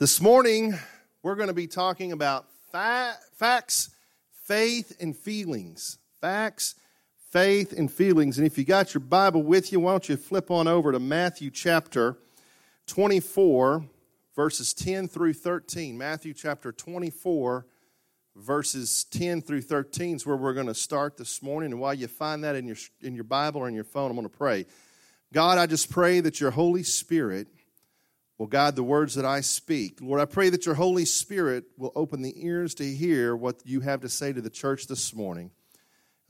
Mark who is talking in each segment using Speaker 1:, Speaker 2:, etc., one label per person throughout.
Speaker 1: This morning, we're going to be talking about fa- facts, faith, and feelings. Facts, faith, and feelings. And if you got your Bible with you, why don't you flip on over to Matthew chapter 24, verses 10 through 13. Matthew chapter 24, verses 10 through 13 is where we're going to start this morning. And while you find that in your, in your Bible or in your phone, I'm going to pray. God, I just pray that your Holy Spirit will guide the words that I speak. Lord, I pray that your Holy Spirit will open the ears to hear what you have to say to the church this morning.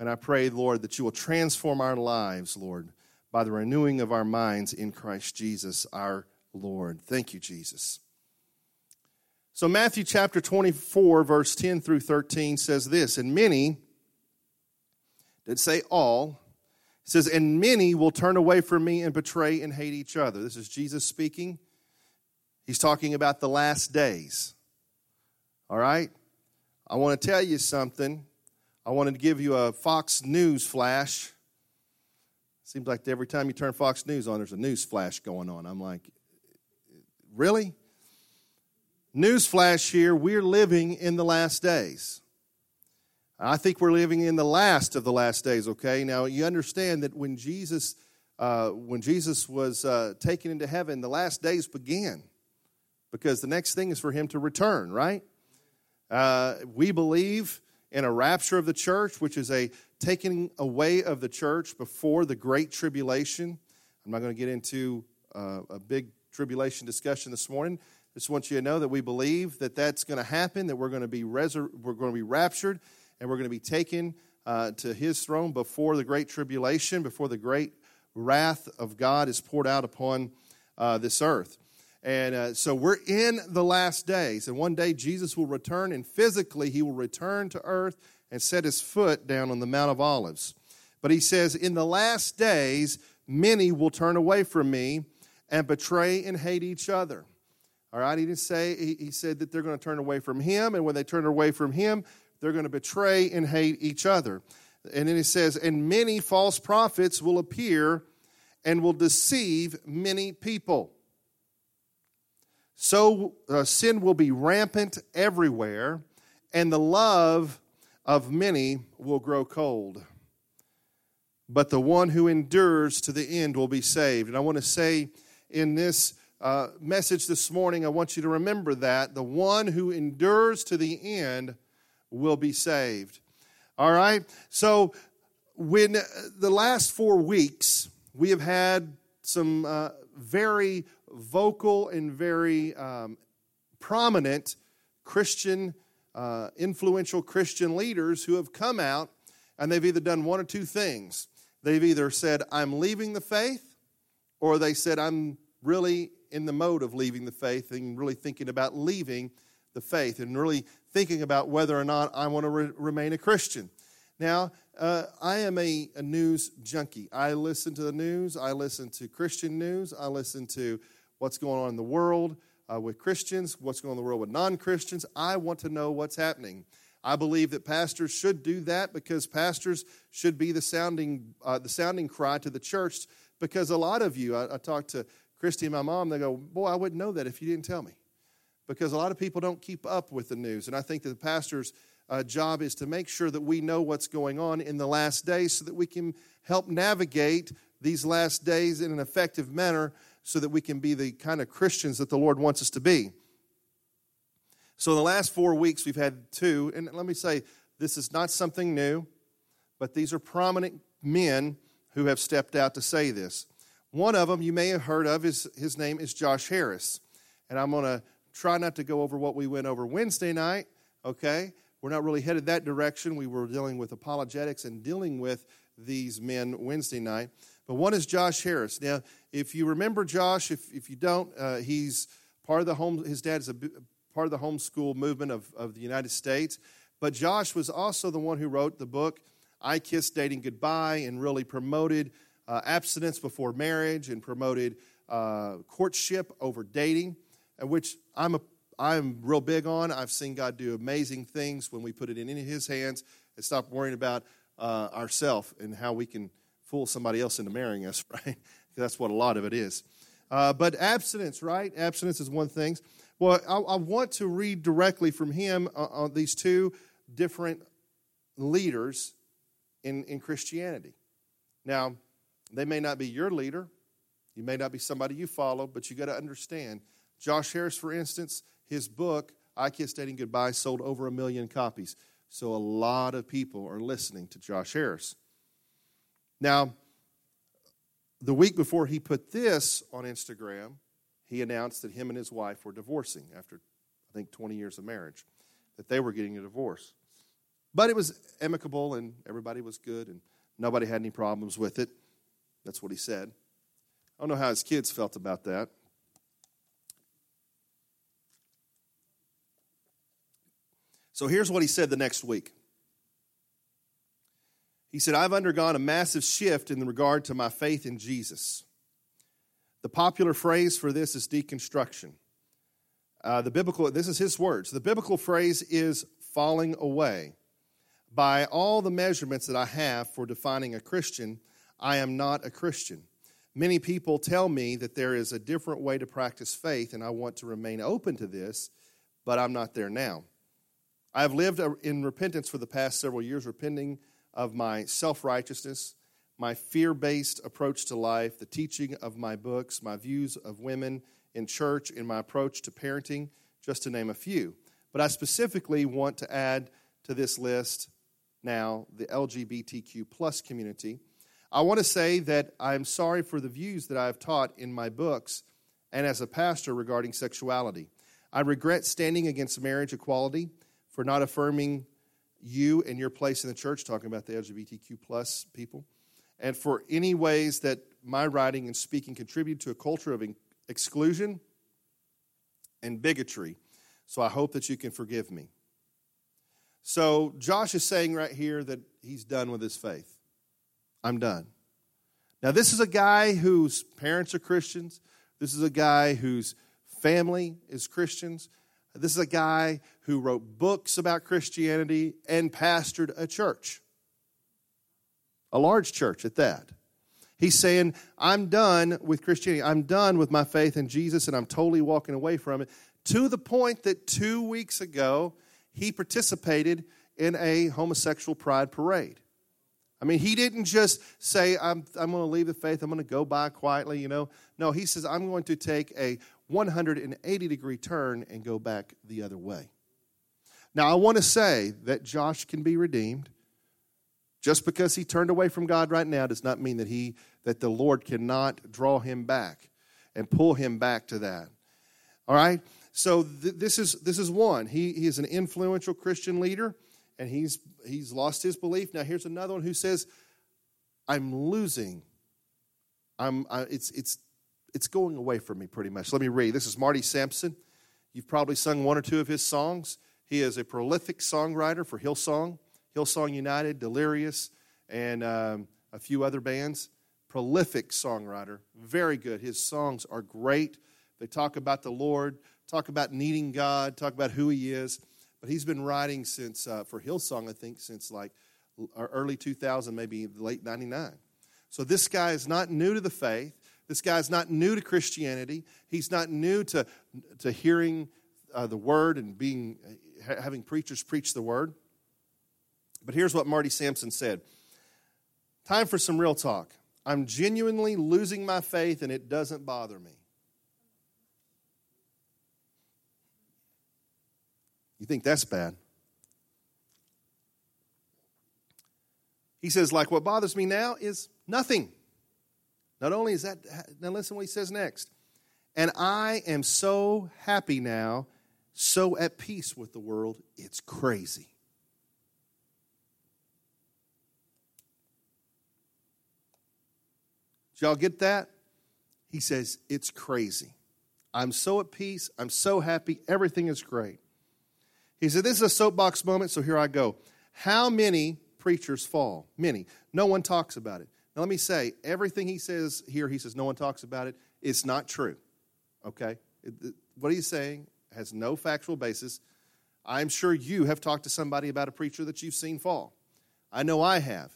Speaker 1: And I pray, Lord, that you will transform our lives, Lord, by the renewing of our minds in Christ Jesus, our Lord. Thank you, Jesus. So, Matthew chapter 24, verse 10 through 13 says this And many, did say all, says, And many will turn away from me and betray and hate each other. This is Jesus speaking. He's talking about the last days. All right? I want to tell you something. I wanted to give you a Fox News flash. Seems like every time you turn Fox News on, there's a news flash going on. I'm like, really? News flash here, we're living in the last days. I think we're living in the last of the last days, okay? Now, you understand that when Jesus, uh, when Jesus was uh, taken into heaven, the last days began because the next thing is for him to return, right? Uh, we believe in a rapture of the church, which is a taking away of the church before the great tribulation. I'm not going to get into uh, a big tribulation discussion this morning. Just want you to know that we believe that that's going to happen, that we're going to be resur- we're going to be raptured, and we're going to be taken uh, to His throne before the great tribulation, before the great wrath of God is poured out upon uh, this earth. And uh, so we're in the last days. And one day Jesus will return, and physically he will return to earth and set his foot down on the Mount of Olives. But he says, In the last days, many will turn away from me and betray and hate each other. All right, he didn't say, he, he said that they're going to turn away from him, and when they turn away from him, they're going to betray and hate each other. And then he says, And many false prophets will appear and will deceive many people. So uh, sin will be rampant everywhere, and the love of many will grow cold. But the one who endures to the end will be saved. And I want to say in this uh, message this morning, I want you to remember that the one who endures to the end will be saved. All right? So, when uh, the last four weeks, we have had some uh, very vocal and very um, prominent Christian, uh, influential Christian leaders who have come out and they've either done one or two things. They've either said, I'm leaving the faith, or they said, I'm really in the mode of leaving the faith and really thinking about leaving the faith and really thinking about whether or not I want to re- remain a Christian. Now, uh, I am a, a, news junkie. I listen to the news. I listen to Christian news. I listen to what's going on in the world uh, with Christians, what's going on in the world with non Christians. I want to know what's happening. I believe that pastors should do that because pastors should be the sounding, uh, the sounding cry to the church. Because a lot of you, I, I talked to Christy and my mom, they go, Boy, I wouldn't know that if you didn't tell me. Because a lot of people don't keep up with the news. And I think that the pastor's uh, job is to make sure that we know what's going on in the last days so that we can help navigate these last days in an effective manner so that we can be the kind of Christians that the Lord wants us to be. So, in the last four weeks, we've had two, and let me say, this is not something new, but these are prominent men who have stepped out to say this. One of them you may have heard of, his, his name is Josh Harris. And I'm going to try not to go over what we went over Wednesday night, okay? We're not really headed that direction. We were dealing with apologetics and dealing with these men Wednesday night. But one is Josh Harris. Now, if you remember Josh, if, if you don't, uh, he's part of the home, his dad is a part of the homeschool movement of, of the United States. But Josh was also the one who wrote the book, I Kissed Dating Goodbye, and really promoted uh, abstinence before marriage and promoted uh, courtship over dating, which I'm a I'm real big on. I've seen God do amazing things when we put it in His hands and stop worrying about uh, ourselves and how we can fool somebody else into marrying us, right? that's what a lot of it is. Uh, but abstinence, right? Abstinence is one thing. Well, I, I want to read directly from him uh, on these two different leaders in, in Christianity. Now, they may not be your leader, you may not be somebody you follow, but you got to understand. Josh Harris, for instance, his book, I Kiss Dating Goodbye, sold over a million copies. So a lot of people are listening to Josh Harris. Now, the week before he put this on Instagram, he announced that him and his wife were divorcing after, I think, 20 years of marriage, that they were getting a divorce. But it was amicable and everybody was good and nobody had any problems with it. That's what he said. I don't know how his kids felt about that. So here's what he said the next week. He said, I've undergone a massive shift in regard to my faith in Jesus. The popular phrase for this is deconstruction. Uh, the biblical, this is his words. The biblical phrase is falling away. By all the measurements that I have for defining a Christian, I am not a Christian. Many people tell me that there is a different way to practice faith, and I want to remain open to this, but I'm not there now. I have lived in repentance for the past several years, repenting of my self righteousness, my fear based approach to life, the teaching of my books, my views of women in church, and my approach to parenting, just to name a few. But I specifically want to add to this list now the LGBTQ plus community I want to say that I'm sorry for the views that I've taught in my books and as a pastor regarding sexuality. I regret standing against marriage equality for not affirming you and your place in the church, talking about the LGBTQ plus people, and for any ways that my writing and speaking contribute to a culture of exclusion and bigotry. So I hope that you can forgive me. So Josh is saying right here that he's done with his faith. I'm done. Now, this is a guy whose parents are Christians. This is a guy whose family is Christians. This is a guy who wrote books about Christianity and pastored a church, a large church at that. He's saying, I'm done with Christianity. I'm done with my faith in Jesus, and I'm totally walking away from it. To the point that two weeks ago, he participated in a homosexual pride parade. I mean, he didn't just say, I'm, I'm going to leave the faith, I'm going to go by quietly, you know. No, he says, I'm going to take a 180 degree turn and go back the other way. Now, I want to say that Josh can be redeemed. Just because he turned away from God right now does not mean that he that the Lord cannot draw him back and pull him back to that. All right? So th- this is this is one. He, he is an influential Christian leader and he's he's lost his belief. Now here's another one who says, "I'm losing. I'm I, it's it's it's going away from me pretty much." Let me read. This is Marty Sampson. You've probably sung one or two of his songs. He is a prolific songwriter for Hillsong, Hillsong United, Delirious, and um, a few other bands. Prolific songwriter, very good. His songs are great. They talk about the Lord, talk about needing God, talk about who He is. But he's been writing since, uh, for Hillsong, I think, since like early 2000, maybe late 99. So this guy is not new to the faith. This guy's not new to Christianity. He's not new to, to hearing uh, the word and being, having preachers preach the word. But here's what Marty Sampson said Time for some real talk. I'm genuinely losing my faith and it doesn't bother me. You think that's bad? He says, like, what bothers me now is nothing. Not only is that, now listen what he says next. And I am so happy now, so at peace with the world, it's crazy. Did y'all get that? He says, it's crazy. I'm so at peace. I'm so happy. Everything is great. He said, This is a soapbox moment, so here I go. How many preachers fall? Many. No one talks about it. Now, let me say, everything he says here, he says no one talks about it, it's not true. Okay? what he's saying has no factual basis. I'm sure you have talked to somebody about a preacher that you've seen fall. I know I have.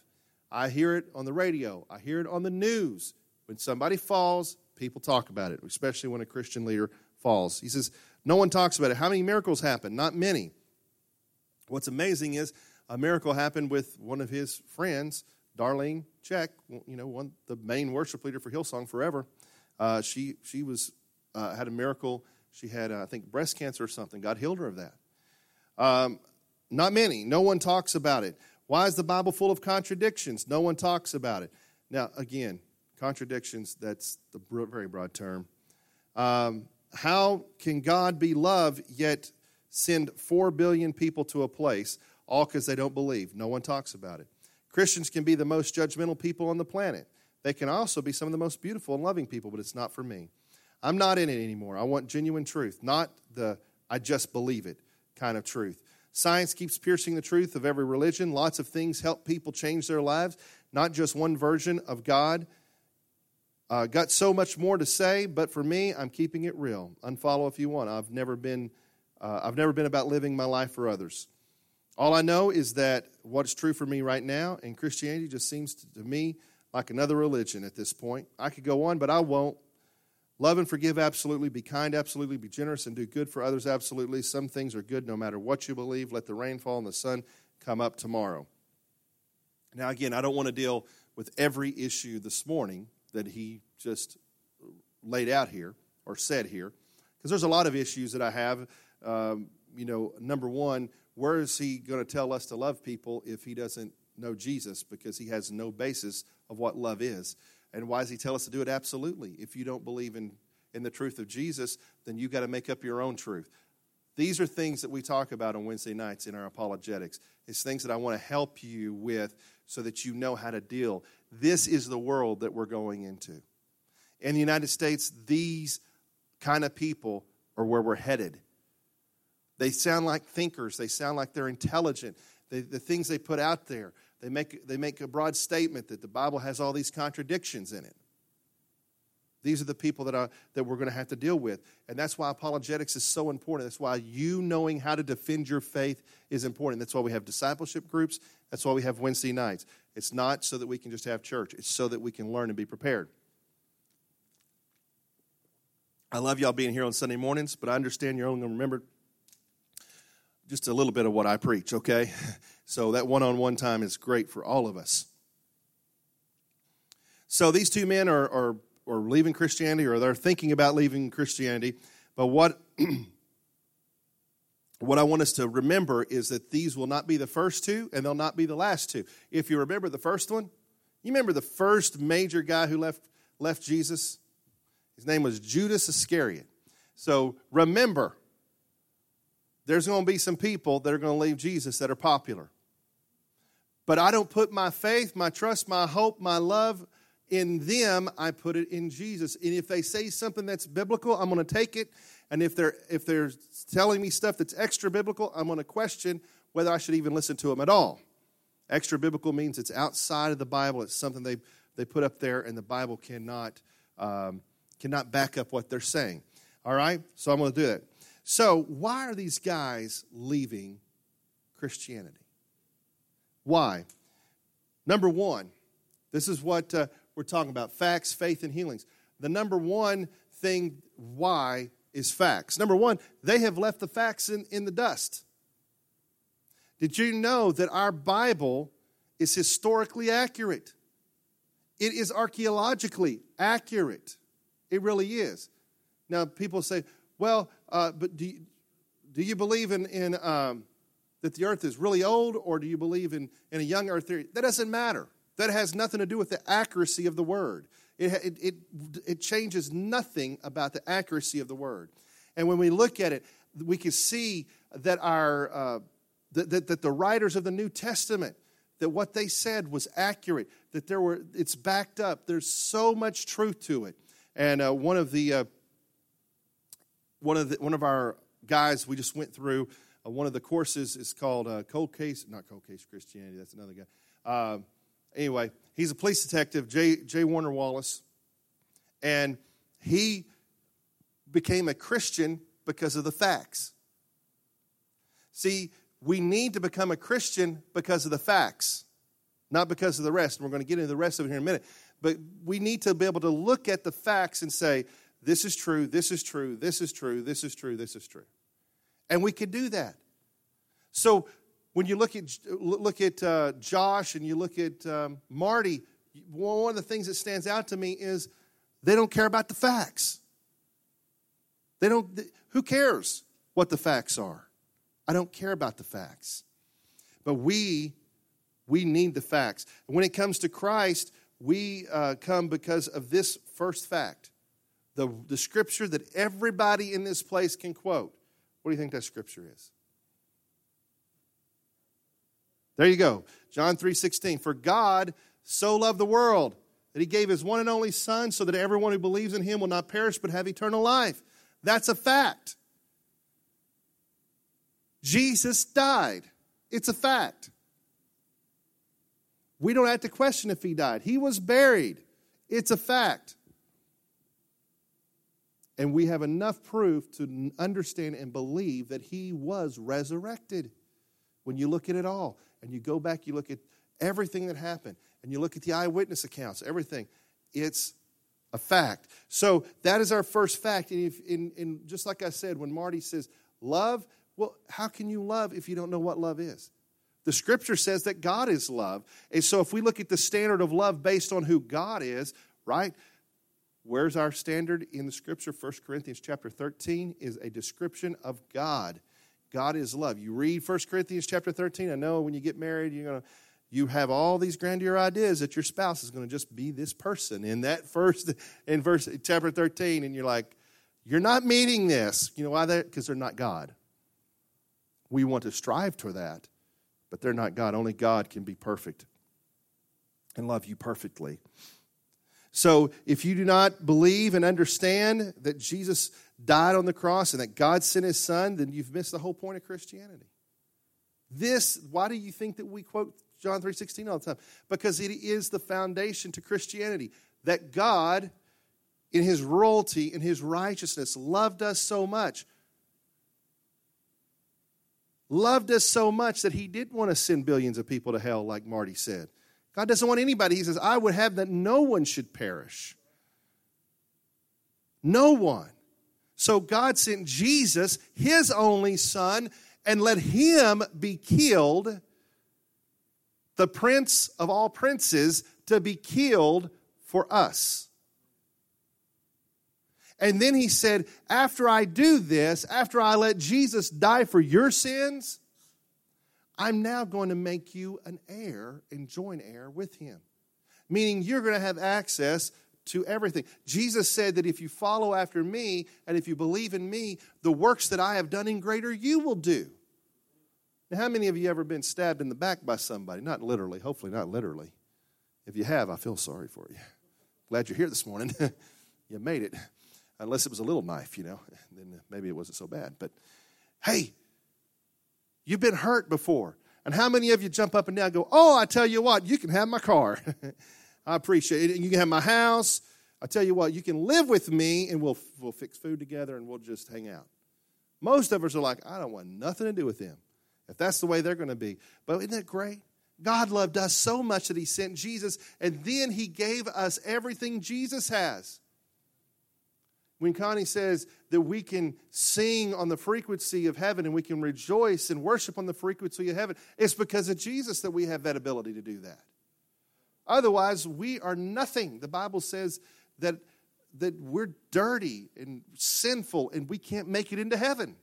Speaker 1: I hear it on the radio, I hear it on the news. When somebody falls, people talk about it, especially when a Christian leader falls. He says, no one talks about it. How many miracles happen? Not many. What's amazing is a miracle happened with one of his friends, Darlene Zschech, you know, one the main worship leader for Hillsong forever. Uh, she she was uh, had a miracle. She had uh, I think breast cancer or something. God healed her of that. Um, not many. No one talks about it. Why is the Bible full of contradictions? No one talks about it. Now, again, contradictions, that's the very broad term. Um, how can God be love yet send 4 billion people to a place, all because they don't believe? No one talks about it. Christians can be the most judgmental people on the planet. They can also be some of the most beautiful and loving people, but it's not for me. I'm not in it anymore. I want genuine truth, not the I just believe it kind of truth. Science keeps piercing the truth of every religion. Lots of things help people change their lives, not just one version of God. Uh, got so much more to say, but for me, I'm keeping it real. Unfollow if you want. I've never been, uh, I've never been about living my life for others. All I know is that what's true for me right now, and Christianity just seems to, to me like another religion at this point. I could go on, but I won't. Love and forgive absolutely. Be kind absolutely. Be generous and do good for others absolutely. Some things are good no matter what you believe. Let the rain fall and the sun come up tomorrow. Now, again, I don't want to deal with every issue this morning that he just laid out here or said here, because there's a lot of issues that I have. Um, you know, number one, where is he going to tell us to love people if he doesn't know Jesus because he has no basis of what love is? And why does he tell us to do it? Absolutely. If you don't believe in, in the truth of Jesus, then you've got to make up your own truth. These are things that we talk about on Wednesday nights in our apologetics. It's things that I want to help you with so that you know how to deal. This is the world that we're going into. In the United States, these kind of people are where we're headed. They sound like thinkers, they sound like they're intelligent. They, the things they put out there, they make, they make a broad statement that the Bible has all these contradictions in it. These are the people that, are, that we're going to have to deal with. And that's why apologetics is so important. That's why you knowing how to defend your faith is important. That's why we have discipleship groups. That's why we have Wednesday nights. It's not so that we can just have church, it's so that we can learn and be prepared. I love y'all being here on Sunday mornings, but I understand you're only going to remember just a little bit of what I preach, okay? So that one on one time is great for all of us. So these two men are, are or leaving Christianity or they're thinking about leaving Christianity. But what what I want us to remember is that these will not be the first two and they'll not be the last two. If you remember the first one, you remember the first major guy who left left Jesus? His name was Judas Iscariot. So remember, there's going to be some people that are going to leave Jesus that are popular. But I don't put my faith, my trust, my hope, my love in them, I put it in Jesus. And if they say something that's biblical, I'm going to take it. And if they're if they're telling me stuff that's extra biblical, I'm going to question whether I should even listen to them at all. Extra biblical means it's outside of the Bible. It's something they they put up there, and the Bible cannot um, cannot back up what they're saying. All right, so I'm going to do that. So why are these guys leaving Christianity? Why? Number one, this is what uh, we're talking about facts, faith, and healings. The number one thing why is facts. Number one, they have left the facts in, in the dust. Did you know that our Bible is historically accurate? It is archaeologically accurate. It really is. Now, people say, well, uh, but do you, do you believe in, in um, that the earth is really old or do you believe in, in a young earth theory? That doesn't matter. That has nothing to do with the accuracy of the word. It, it, it, it, changes nothing about the accuracy of the word. And when we look at it, we can see that, our, uh, that, that, that the writers of the New Testament, that what they said was accurate, that there were, it's backed up. There's so much truth to it. And uh, one of the, uh, one of the, one of our guys we just went through, uh, one of the courses is called uh, Cold Case, not Cold Case Christianity, that's another guy. Um, anyway, he's a police detective, J. J. Warner Wallace, and he became a Christian because of the facts. See, we need to become a Christian because of the facts, not because of the rest. And we're going to get into the rest of it here in a minute. But we need to be able to look at the facts and say, this is true, this is true, this is true, this is true, this is true. And we can do that. So when you look at, look at uh, Josh and you look at um, Marty, one of the things that stands out to me is they don't care about the facts. They don't, who cares what the facts are? I don't care about the facts. But we, we need the facts. When it comes to Christ, we uh, come because of this first fact the, the scripture that everybody in this place can quote. What do you think that scripture is? There you go. John 3:16. For God so loved the world that he gave his one and only son so that everyone who believes in him will not perish but have eternal life. That's a fact. Jesus died. It's a fact. We don't have to question if he died. He was buried. It's a fact. And we have enough proof to understand and believe that he was resurrected. When you look at it all and you go back, you look at everything that happened and you look at the eyewitness accounts, everything, it's a fact. So that is our first fact. And, if, just like I said, when Marty says love, well, how can you love if you don't know what love is? The scripture says that God is love. And so if we look at the standard of love based on who God is, right? Where's our standard in the scripture? 1 Corinthians chapter 13 is a description of God. God is love. You read 1 Corinthians chapter 13. I know when you get married, you're going to you have all these grandeur ideas that your spouse is going to just be this person in that first in verse chapter 13 and you're like you're not meeting this you know why that because they're not god we want to strive for that but they're not god only god can be perfect and love you perfectly so if you do not believe and understand that jesus died on the cross and that god sent his son then you've missed the whole point of christianity this why do you think that we quote John 3:16 all the time because it is the foundation to Christianity that God in his royalty and his righteousness loved us so much loved us so much that he didn't want to send billions of people to hell like Marty said. God doesn't want anybody. He says, "I would have that no one should perish." No one. So God sent Jesus, his only son, and let him be killed the prince of all princes, to be killed for us. And then he said, After I do this, after I let Jesus die for your sins, I'm now going to make you an heir and joint heir with him. Meaning you're going to have access to everything. Jesus said that if you follow after me and if you believe in me, the works that I have done in greater you will do. Now, how many of you ever been stabbed in the back by somebody? Not literally, hopefully not literally. If you have, I feel sorry for you. Glad you're here this morning. you made it. Unless it was a little knife, you know, then maybe it wasn't so bad. But hey, you've been hurt before. And how many of you jump up and down and go, Oh, I tell you what, you can have my car. I appreciate it. You can have my house. I tell you what, you can live with me and we'll, we'll fix food together and we'll just hang out. Most of us are like, I don't want nothing to do with them if that's the way they're going to be. But isn't that great? God loved us so much that He sent Jesus, and then He gave us everything Jesus has. When Connie says that we can sing on the frequency of heaven and we can rejoice and worship on the frequency of heaven, it's because of Jesus that we have that ability to do that. Otherwise, we are nothing. The Bible says that, that we're dirty and sinful and we can't make it into heaven.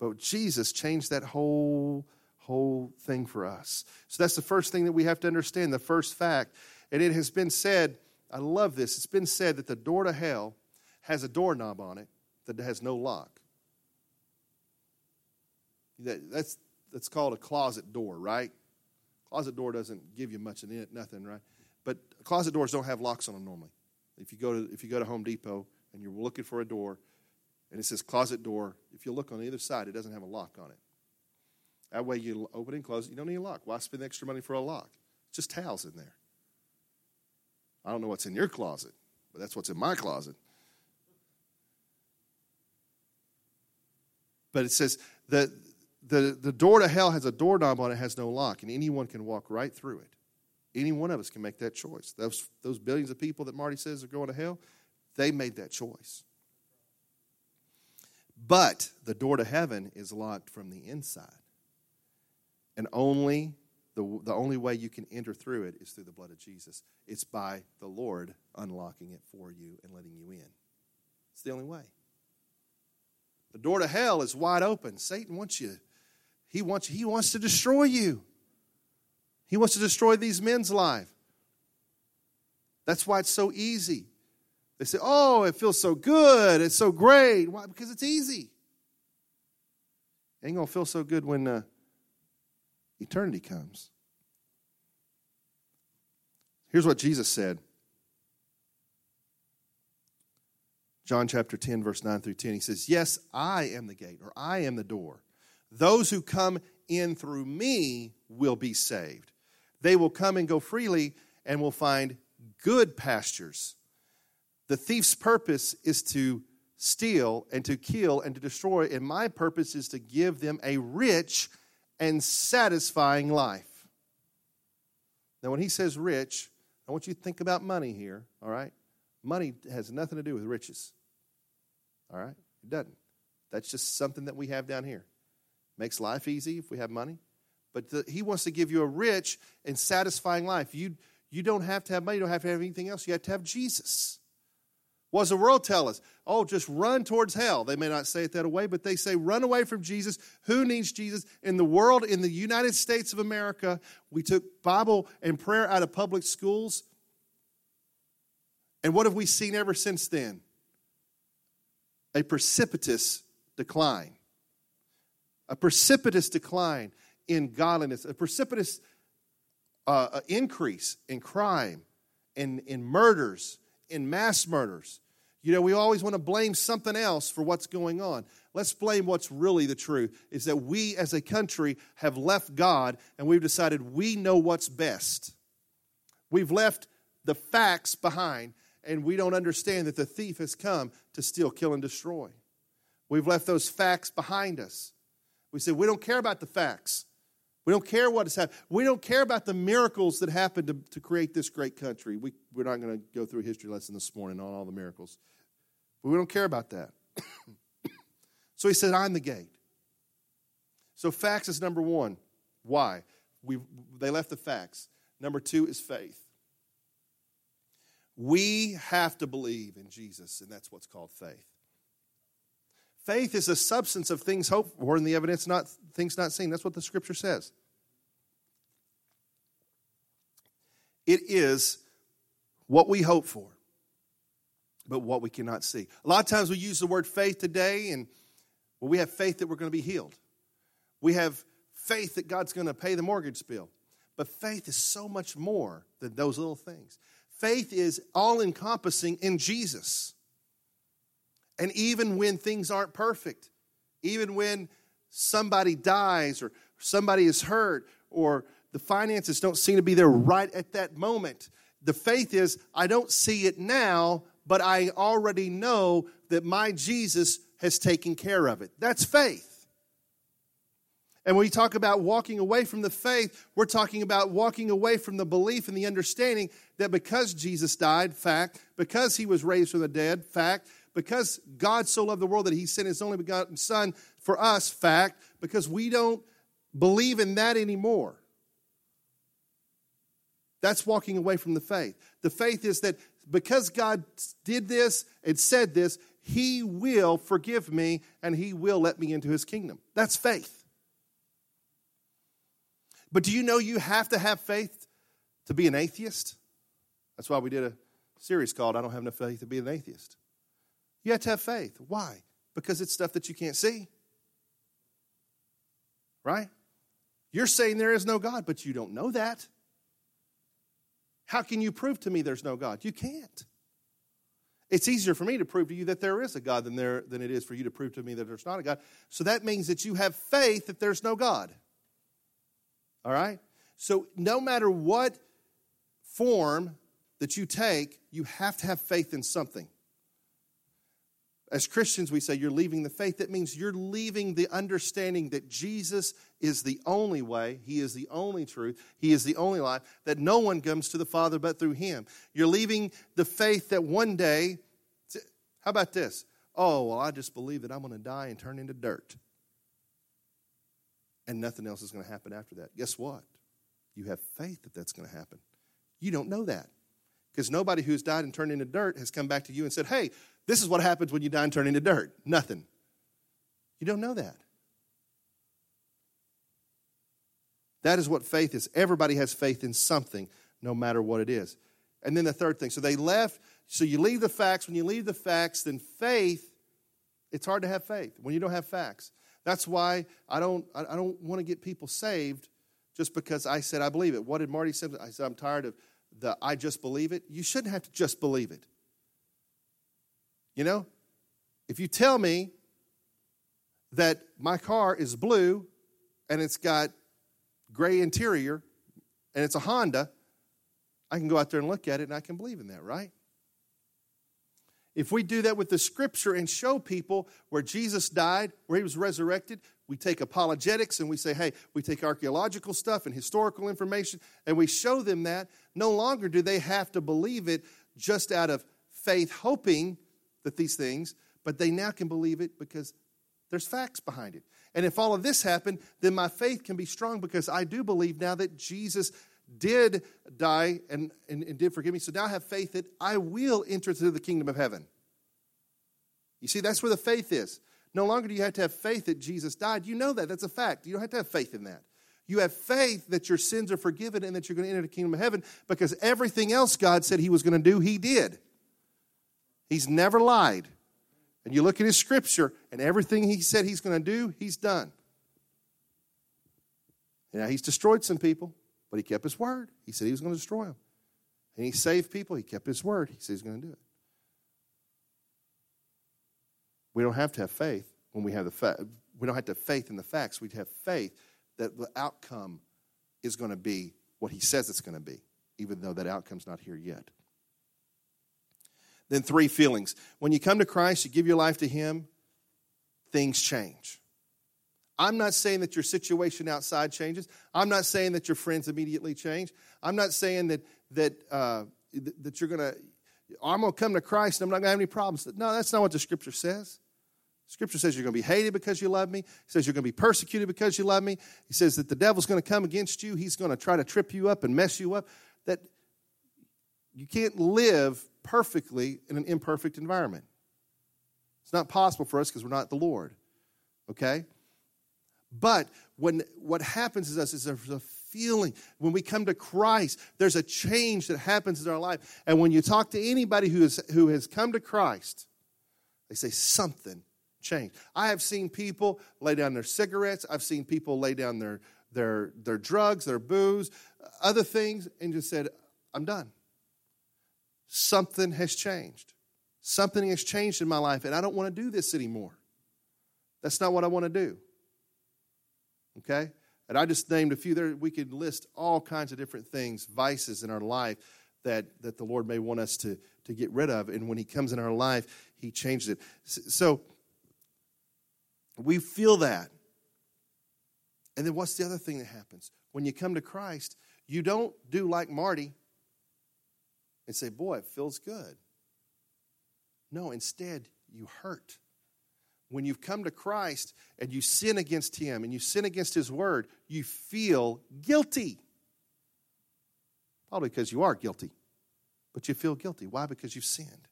Speaker 1: But Jesus changed that whole whole thing for us. So that's the first thing that we have to understand, the first fact. And it has been said, I love this. It's been said that the door to hell has a doorknob on it that has no lock. That, that's that's called a closet door, right? Closet door doesn't give you much in it, nothing, right? But closet doors don't have locks on them normally. If you go to if you go to Home Depot and you're looking for a door, and it says closet door. If you look on either side, it doesn't have a lock on it. That way you open and close it. You don't need a lock. Why spend extra money for a lock? It's just towels in there. I don't know what's in your closet, but that's what's in my closet. But it says that the, the door to hell has a doorknob on it, has no lock, and anyone can walk right through it. Any one of us can make that choice. Those, those billions of people that Marty says are going to hell, they made that choice. But the door to heaven is locked from the inside. And only the, the only way you can enter through it is through the blood of Jesus. It's by the Lord unlocking it for you and letting you in. It's the only way. The door to hell is wide open. Satan wants you. He wants he wants to destroy you. He wants to destroy these men's life. That's why it's so easy. They say, "Oh, it feels so good. It's so great." Why? Because it's easy. It ain't gonna feel so good when uh, eternity comes. Here's what Jesus said. John chapter 10, verse 9 through 10. He says, Yes, I am the gate, or I am the door. Those who come in through me will be saved. They will come and go freely and will find good pastures. The thief's purpose is to steal and to kill and to destroy, and my purpose is to give them a rich and satisfying life. Now, when he says rich, I want you to think about money here, all right? Money has nothing to do with riches. All right? It doesn't. That's just something that we have down here. Makes life easy if we have money. But the, he wants to give you a rich and satisfying life. You, you don't have to have money, you don't have to have anything else. You have to have Jesus. What does the world tell us? Oh, just run towards hell. They may not say it that way, but they say run away from Jesus. Who needs Jesus? In the world, in the United States of America, we took Bible and prayer out of public schools. And what have we seen ever since then? A precipitous decline. A precipitous decline in godliness, a precipitous uh, increase in crime, in, in murders, in mass murders. You know, we always want to blame something else for what's going on. Let's blame what's really the truth is that we as a country have left God and we've decided we know what's best. We've left the facts behind and we don't understand that the thief has come to steal, kill, and destroy. We've left those facts behind us. We say, we don't care about the facts. We don't care what has happened. We don't care about the miracles that happened to, to create this great country. We, we're not going to go through a history lesson this morning on all the miracles. But we don't care about that. so he said, I'm the gate. So facts is number one. Why? We, they left the facts. Number two is faith. We have to believe in Jesus, and that's what's called faith. Faith is the substance of things hoped for and the evidence not things not seen. That's what the scripture says. It is what we hope for, but what we cannot see. A lot of times we use the word faith today, and well, we have faith that we're going to be healed. We have faith that God's going to pay the mortgage bill. But faith is so much more than those little things. Faith is all encompassing in Jesus. And even when things aren't perfect, even when somebody dies or somebody is hurt or the finances don't seem to be there right at that moment, the faith is I don't see it now, but I already know that my Jesus has taken care of it. That's faith. And when we talk about walking away from the faith, we're talking about walking away from the belief and the understanding that because Jesus died, fact, because he was raised from the dead, fact, because God so loved the world that he sent his only begotten Son for us, fact, because we don't believe in that anymore. That's walking away from the faith. The faith is that because God did this and said this, he will forgive me and he will let me into his kingdom. That's faith. But do you know you have to have faith to be an atheist? That's why we did a series called I Don't Have Enough Faith to Be an Atheist. You have to have faith. Why? Because it's stuff that you can't see. Right? You're saying there is no God, but you don't know that. How can you prove to me there's no God? You can't. It's easier for me to prove to you that there is a God than, there, than it is for you to prove to me that there's not a God. So that means that you have faith that there's no God. All right? So no matter what form that you take, you have to have faith in something. As Christians, we say you're leaving the faith. That means you're leaving the understanding that Jesus is the only way, He is the only truth, He is the only life, that no one comes to the Father but through Him. You're leaving the faith that one day, how about this? Oh, well, I just believe that I'm going to die and turn into dirt. And nothing else is going to happen after that. Guess what? You have faith that that's going to happen. You don't know that. Because nobody who's died and turned into dirt has come back to you and said, hey, this is what happens when you die and turn into dirt. Nothing. You don't know that. That is what faith is. Everybody has faith in something, no matter what it is. And then the third thing. So they left. So you leave the facts. When you leave the facts, then faith, it's hard to have faith when you don't have facts. That's why I don't, I don't want to get people saved just because I said I believe it. What did Marty say? I said, I'm tired of the I just believe it. You shouldn't have to just believe it. You know, if you tell me that my car is blue and it's got gray interior and it's a Honda, I can go out there and look at it and I can believe in that, right? If we do that with the scripture and show people where Jesus died, where he was resurrected, we take apologetics and we say, hey, we take archaeological stuff and historical information and we show them that. No longer do they have to believe it just out of faith, hoping that these things, but they now can believe it because there's facts behind it. And if all of this happened, then my faith can be strong because I do believe now that Jesus did die and, and, and did forgive me. So now I have faith that I will enter into the kingdom of heaven. You see, that's where the faith is. No longer do you have to have faith that Jesus died. You know that. That's a fact. You don't have to have faith in that. You have faith that your sins are forgiven and that you're going to enter the kingdom of heaven because everything else God said He was going to do, He did. He's never lied. And you look at His scripture, and everything He said He's going to do, He's done. Now, He's destroyed some people, but He kept His word. He said He was going to destroy them. And He saved people, He kept His word. He said He's going to do it. We don't have to have faith when we have the fact. We don't have to have faith in the facts. We have faith that the outcome is going to be what he says it's going to be, even though that outcome's not here yet. Then, three feelings. When you come to Christ, you give your life to him, things change. I'm not saying that your situation outside changes. I'm not saying that your friends immediately change. I'm not saying that that uh, that you're gonna. I'm gonna come to Christ and I'm not gonna have any problems. No, that's not what the Scripture says. Scripture says you're to be hated because you love me. He says you're to be persecuted because you love me. He says that the devil's to come against you. He's to try to trip you up and mess you up. That you can't live perfectly in an imperfect environment. It's not possible for us because we're not the Lord. Okay? But when what happens is us is there's a feeling when we come to Christ, there's a change that happens in our life. And when you talk to anybody who, is, who has come to Christ, they say something change. I have seen people lay down their cigarettes. I've seen people lay down their, their, their drugs, their booze, other things, and just said, I'm done. Something has changed. Something has changed in my life, and I don't want to do this anymore. That's not what I want to do. Okay? And I just named a few there. We could list all kinds of different things, vices in our life that, that the Lord may want us to, to get rid of. And when He comes in our life, He changes it. So we feel that. And then what's the other thing that happens? When you come to Christ, you don't do like Marty and say, Boy, it feels good. No, instead, you hurt. When you've come to Christ and you sin against Him and you sin against His Word, you feel guilty. Probably because you are guilty, but you feel guilty. Why? Because you've sinned.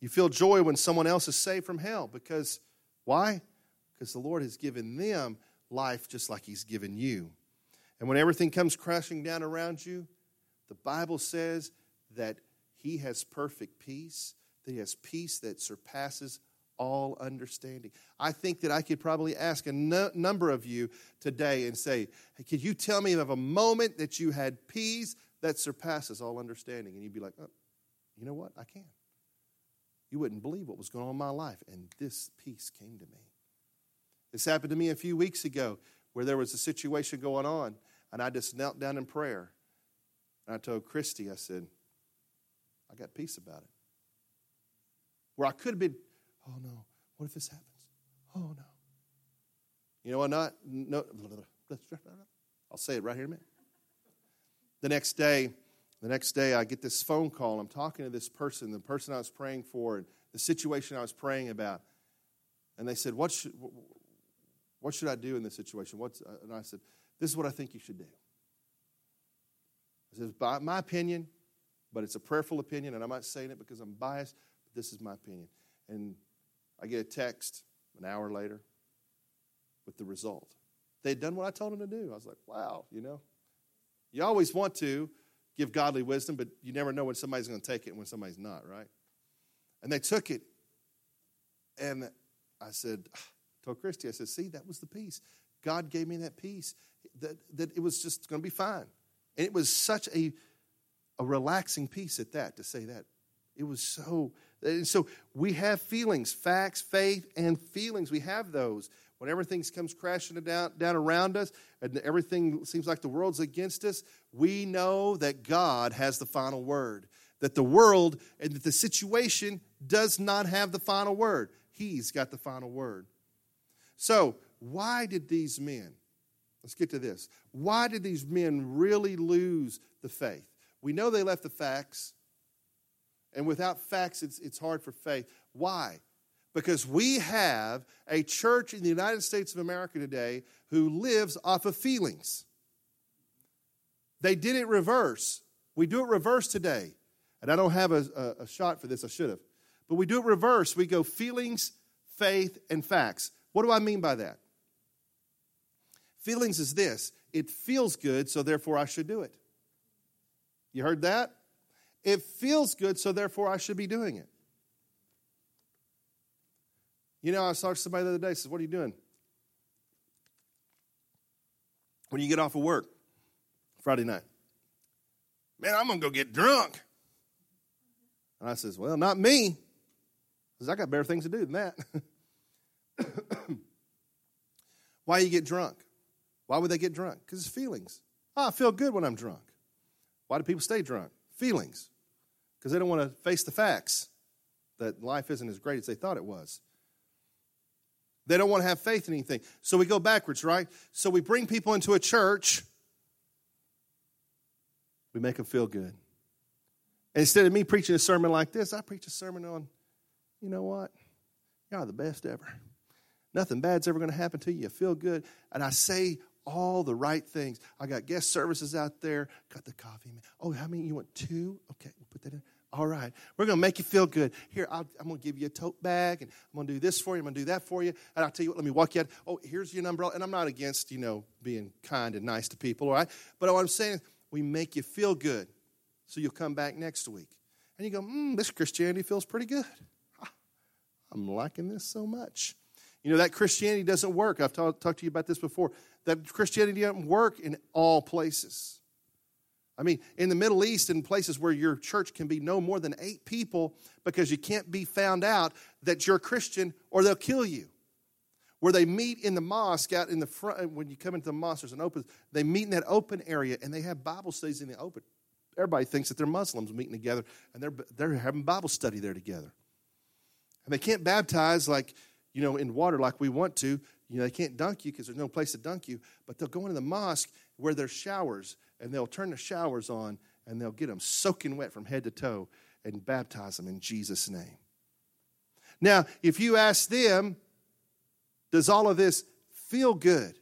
Speaker 1: You feel joy when someone else is saved from hell because why? Because the Lord has given them life just like He's given you. And when everything comes crashing down around you, the Bible says that He has perfect peace, that He has peace that surpasses all understanding. I think that I could probably ask a number of you today and say, hey, Could you tell me of a moment that you had peace that surpasses all understanding? And you'd be like, oh, You know what? I can. You wouldn't believe what was going on in my life. And this peace came to me. This happened to me a few weeks ago where there was a situation going on, and I just knelt down in prayer. And I told Christy, I said, I got peace about it. where I could have been, oh no, what if this happens? Oh no. You know what? Not, no, I'll say it right here in a minute. The next day, the next day, I get this phone call. I'm talking to this person, the person I was praying for, and the situation I was praying about. And they said, What should, what should I do in this situation? What's, and I said, This is what I think you should do. I said, By my opinion, but it's a prayerful opinion, and I'm not saying it because I'm biased, but this is my opinion. And I get a text an hour later with the result. They'd done what I told them to do. I was like, wow, you know. You always want to, give godly wisdom, but you never know when somebody's going to take it and when somebody's not, right? And they took it. And I said, told Christy, I said, see, that was the peace. God gave me that peace, that, that it was just going to be fine. And it was such a, a relaxing peace at that, to say that. It was so, and so we have feelings, facts, faith, and feelings. We have those. When everything comes crashing down, down around us and everything seems like the world's against us, we know that God has the final word. That the world and that the situation does not have the final word. He's got the final word. So, why did these men, let's get to this, why did these men really lose the faith? We know they left the facts, and without facts, it's, it's hard for faith. Why? because we have a church in the United States of America today who lives off of feelings. They did it reverse. We do it reverse today. And I don't have a, a, a shot for this, I should have. But we do it reverse. We go feelings, faith, and facts. What do I mean by that? Feelings is this it feels good, so therefore I should do it. You heard that? It feels good, so therefore I should be doing it. You know, I saw somebody the other day says, What are you doing? When you get off of work Friday night. Man, I'm gonna go get drunk. And I says, Well, not me. Because I got better things to do than that. Why you get drunk? Why would they get drunk? Because it's feelings. Oh, I feel good when I'm drunk. Why do people stay drunk? Feelings. Because they don't want to face the facts that life isn't as great as they thought it was. They don't want to have faith in anything. So we go backwards, right? So we bring people into a church, we make them feel good. And instead of me preaching a sermon like this, I preach a sermon on, you know what? Y'all are the best ever. Nothing bad's ever going to happen to you. You feel good. And I say all the right things. I got guest services out there, got the coffee. Oh, how many? You want two? Okay, we'll put that in. All right. We're going to make you feel good. Here, i am going to give you a tote bag, and I'm going to do this for you. I'm going to do that for you. And I'll tell you what, let me walk you out. Oh, here's your umbrella. And I'm not against, you know, being kind and nice to people, all right? But what I'm saying, is, we make you feel good so you'll come back next week. And you go, hmm, this Christianity feels pretty good. I'm liking this so much. You know, that Christianity doesn't work. I've talked to you about this before. That Christianity doesn't work in all places. I mean, in the Middle East, in places where your church can be no more than eight people because you can't be found out that you're a Christian or they'll kill you. Where they meet in the mosque out in the front, when you come into the mosque, there's an open, they meet in that open area and they have Bible studies in the open. Everybody thinks that they're Muslims meeting together and they're, they're having Bible study there together. And they can't baptize like, you know, in water like we want to. You know, they can't dunk you because there's no place to dunk you, but they'll go into the mosque where there's showers and they'll turn the showers on and they'll get them soaking wet from head to toe and baptize them in Jesus' name. Now, if you ask them, does all of this feel good?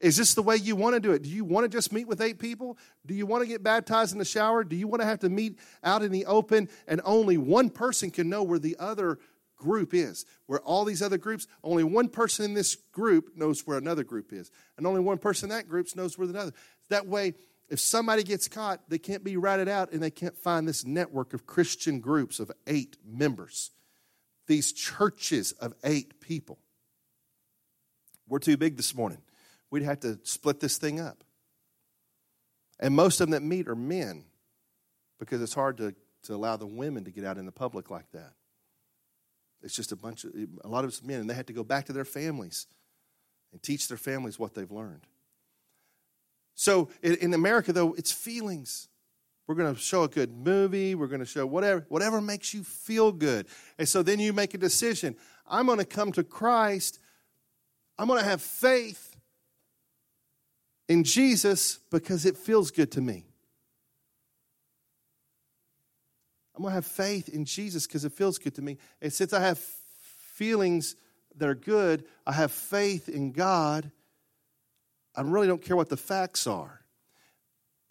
Speaker 1: Is this the way you want to do it? Do you want to just meet with eight people? Do you want to get baptized in the shower? Do you want to have to meet out in the open and only one person can know where the other group is? Where all these other groups, only one person in this group knows where another group is, and only one person in that group knows where another. That way, if somebody gets caught, they can't be ratted out and they can't find this network of Christian groups of eight members, these churches of eight people. We're too big this morning. We'd have to split this thing up. And most of them that meet are men because it's hard to, to allow the women to get out in the public like that. It's just a bunch of, a lot of us men, and they had to go back to their families and teach their families what they've learned. So in America, though, it's feelings. We're going to show a good movie. We're going to show whatever, whatever makes you feel good. And so then you make a decision. I'm going to come to Christ. I'm going to have faith in Jesus because it feels good to me. I'm going to have faith in Jesus because it feels good to me. And since I have feelings that are good, I have faith in God. I really don't care what the facts are.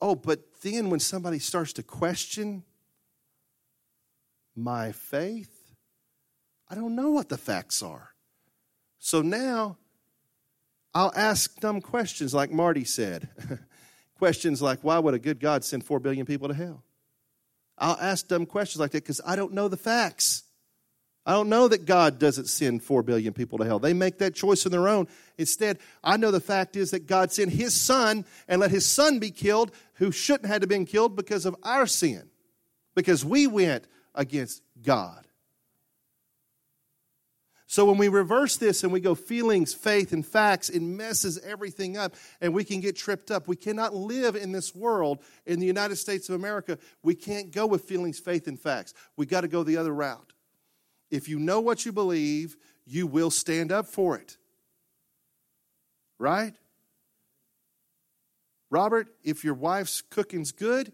Speaker 1: Oh, but then when somebody starts to question my faith, I don't know what the facts are. So now I'll ask dumb questions like Marty said. questions like, why would a good God send 4 billion people to hell? I'll ask dumb questions like that because I don't know the facts. I don't know that God doesn't send 4 billion people to hell. They make that choice on their own. Instead, I know the fact is that God sent his son and let his son be killed who shouldn't have been killed because of our sin, because we went against God. So when we reverse this and we go feelings, faith, and facts, it messes everything up and we can get tripped up. We cannot live in this world in the United States of America. We can't go with feelings, faith, and facts. We got to go the other route. If you know what you believe, you will stand up for it. Right? Robert, if your wife's cooking's good,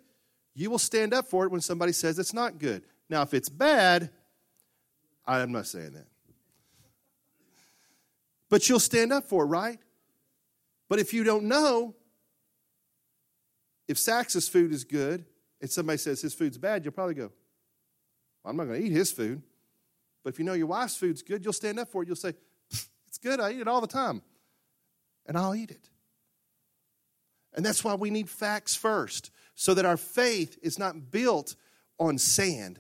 Speaker 1: you will stand up for it when somebody says it's not good. Now, if it's bad, I'm not saying that. But you'll stand up for it, right? But if you don't know, if Sax's food is good and somebody says his food's bad, you'll probably go, well, I'm not going to eat his food. But if you know your wife's food's good, you'll stand up for it. You'll say, It's good. I eat it all the time. And I'll eat it. And that's why we need facts first, so that our faith is not built on sand,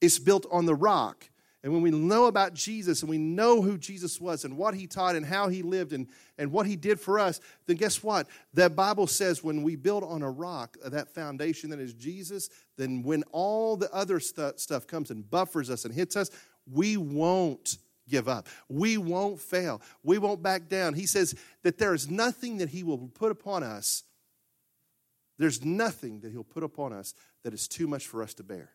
Speaker 1: it's built on the rock. And when we know about Jesus and we know who Jesus was and what he taught and how he lived and, and what he did for us, then guess what? That Bible says when we build on a rock, uh, that foundation that is Jesus, then when all the other stu- stuff comes and buffers us and hits us, we won't give up. We won't fail. We won't back down. He says that there is nothing that he will put upon us. There's nothing that he'll put upon us that is too much for us to bear.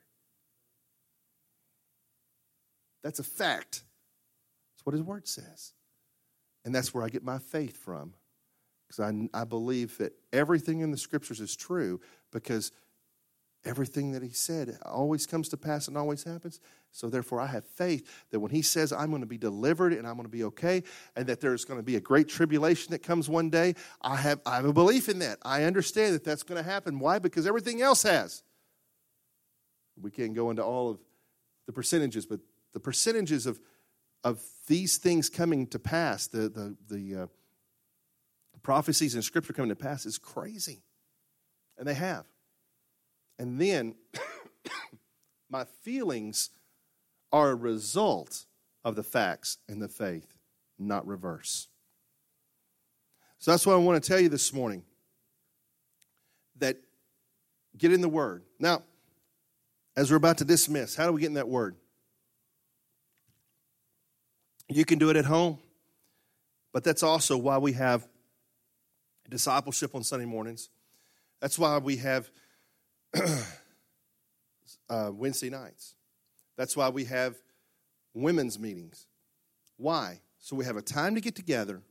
Speaker 1: That's a fact. That's what his word says. And that's where I get my faith from. Because I, I believe that everything in the scriptures is true because everything that he said always comes to pass and always happens. So therefore, I have faith that when he says I'm going to be delivered and I'm going to be okay, and that there's going to be a great tribulation that comes one day, I have, I have a belief in that. I understand that that's going to happen. Why? Because everything else has. We can't go into all of the percentages, but the percentages of, of these things coming to pass, the, the, the uh, prophecies in Scripture coming to pass, is crazy. And they have. And then my feelings are a result of the facts and the faith, not reverse. So that's what I want to tell you this morning. That get in the Word. Now, as we're about to dismiss, how do we get in that Word? You can do it at home, but that's also why we have discipleship on Sunday mornings. That's why we have uh, Wednesday nights. That's why we have women's meetings. Why? So we have a time to get together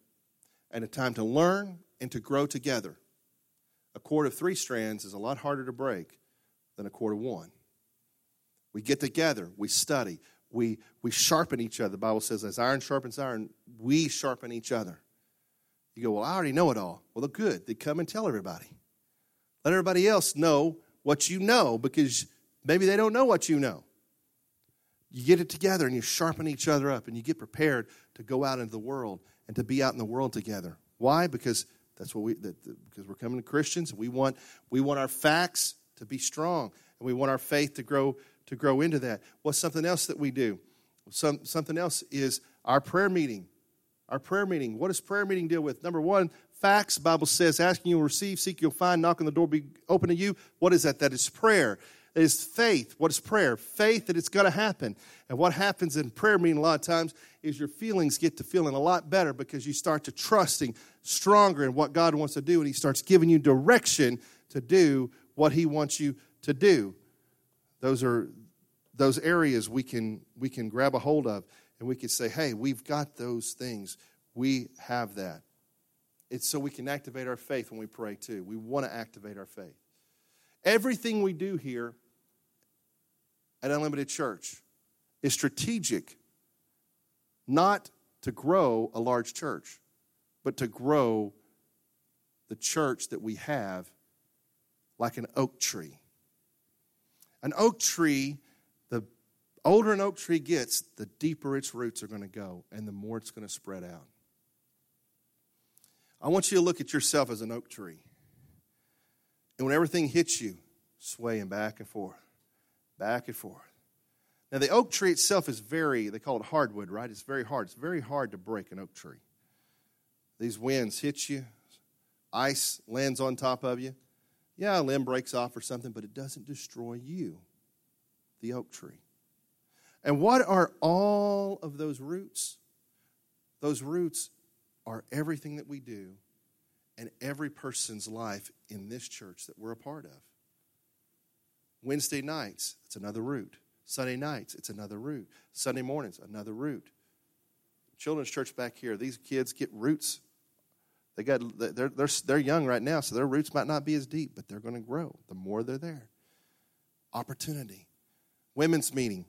Speaker 1: and a time to learn and to grow together. A cord of three strands is a lot harder to break than a cord of one. We get together, we study, we, we sharpen each other. The Bible says, as iron sharpens iron, we sharpen each other. You go, well, I already know it all. Well, good. They come and tell everybody. Let everybody else know what you know because maybe they don't know what you know. You get it together and you sharpen each other up and you get prepared to go out into the world and to be out in the world together. Why? Because that's what we that, because we're coming to Christians. We want we want our facts to be strong and we want our faith to grow to grow into that. What's something else that we do? Some, something else is our prayer meeting. Our prayer meeting. What does prayer meeting deal with? Number one, facts. Bible says, asking you'll receive, seek you'll find, knock on the door be open to you. What is that? That is prayer. It is faith. What is prayer? Faith that it's going to happen. And what happens in prayer meeting a lot of times is your feelings get to feeling a lot better because you start to trusting stronger in what God wants to do, and He starts giving you direction to do what He wants you to do. Those are those areas we can we can grab a hold of and we can say, hey, we've got those things. We have that. It's so we can activate our faith when we pray too. We want to activate our faith. Everything we do here at Unlimited Church is strategic, not to grow a large church, but to grow the church that we have like an oak tree. An oak tree, the older an oak tree gets, the deeper its roots are going to go and the more it's going to spread out. I want you to look at yourself as an oak tree. And when everything hits you, swaying back and forth, back and forth. Now, the oak tree itself is very, they call it hardwood, right? It's very hard. It's very hard to break an oak tree. These winds hit you, ice lands on top of you. Yeah, a limb breaks off or something, but it doesn't destroy you, the oak tree. And what are all of those roots? Those roots are everything that we do and every person's life in this church that we're a part of. Wednesday nights, it's another root. Sunday nights, it's another root. Sunday mornings, another root. Children's church back here, these kids get roots. They got they're, they're, they're young right now, so their roots might not be as deep, but they're going to grow the more they're there. Opportunity. Women's meeting,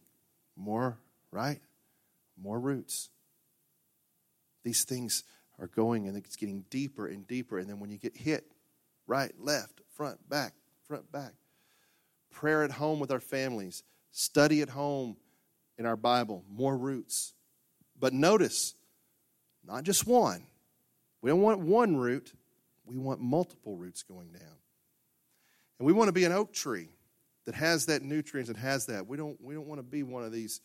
Speaker 1: more, right? More roots. These things are going and it's getting deeper and deeper. And then when you get hit, right, left, front, back, front, back. Prayer at home with our families, study at home in our Bible, more roots. But notice, not just one. We don't want one root, we want multiple roots going down. And we want to be an oak tree that has that nutrients and has that. We don't, we don't want to be one of these,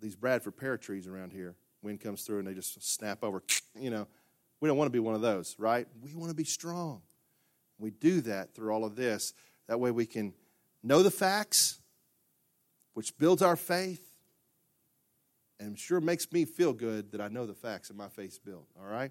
Speaker 1: these Bradford pear trees around here wind comes through and they just snap over. You know, we don't want to be one of those, right? We want to be strong. We do that through all of this. That way we can know the facts, which builds our faith, and sure makes me feel good that I know the facts and my faith's built, all right?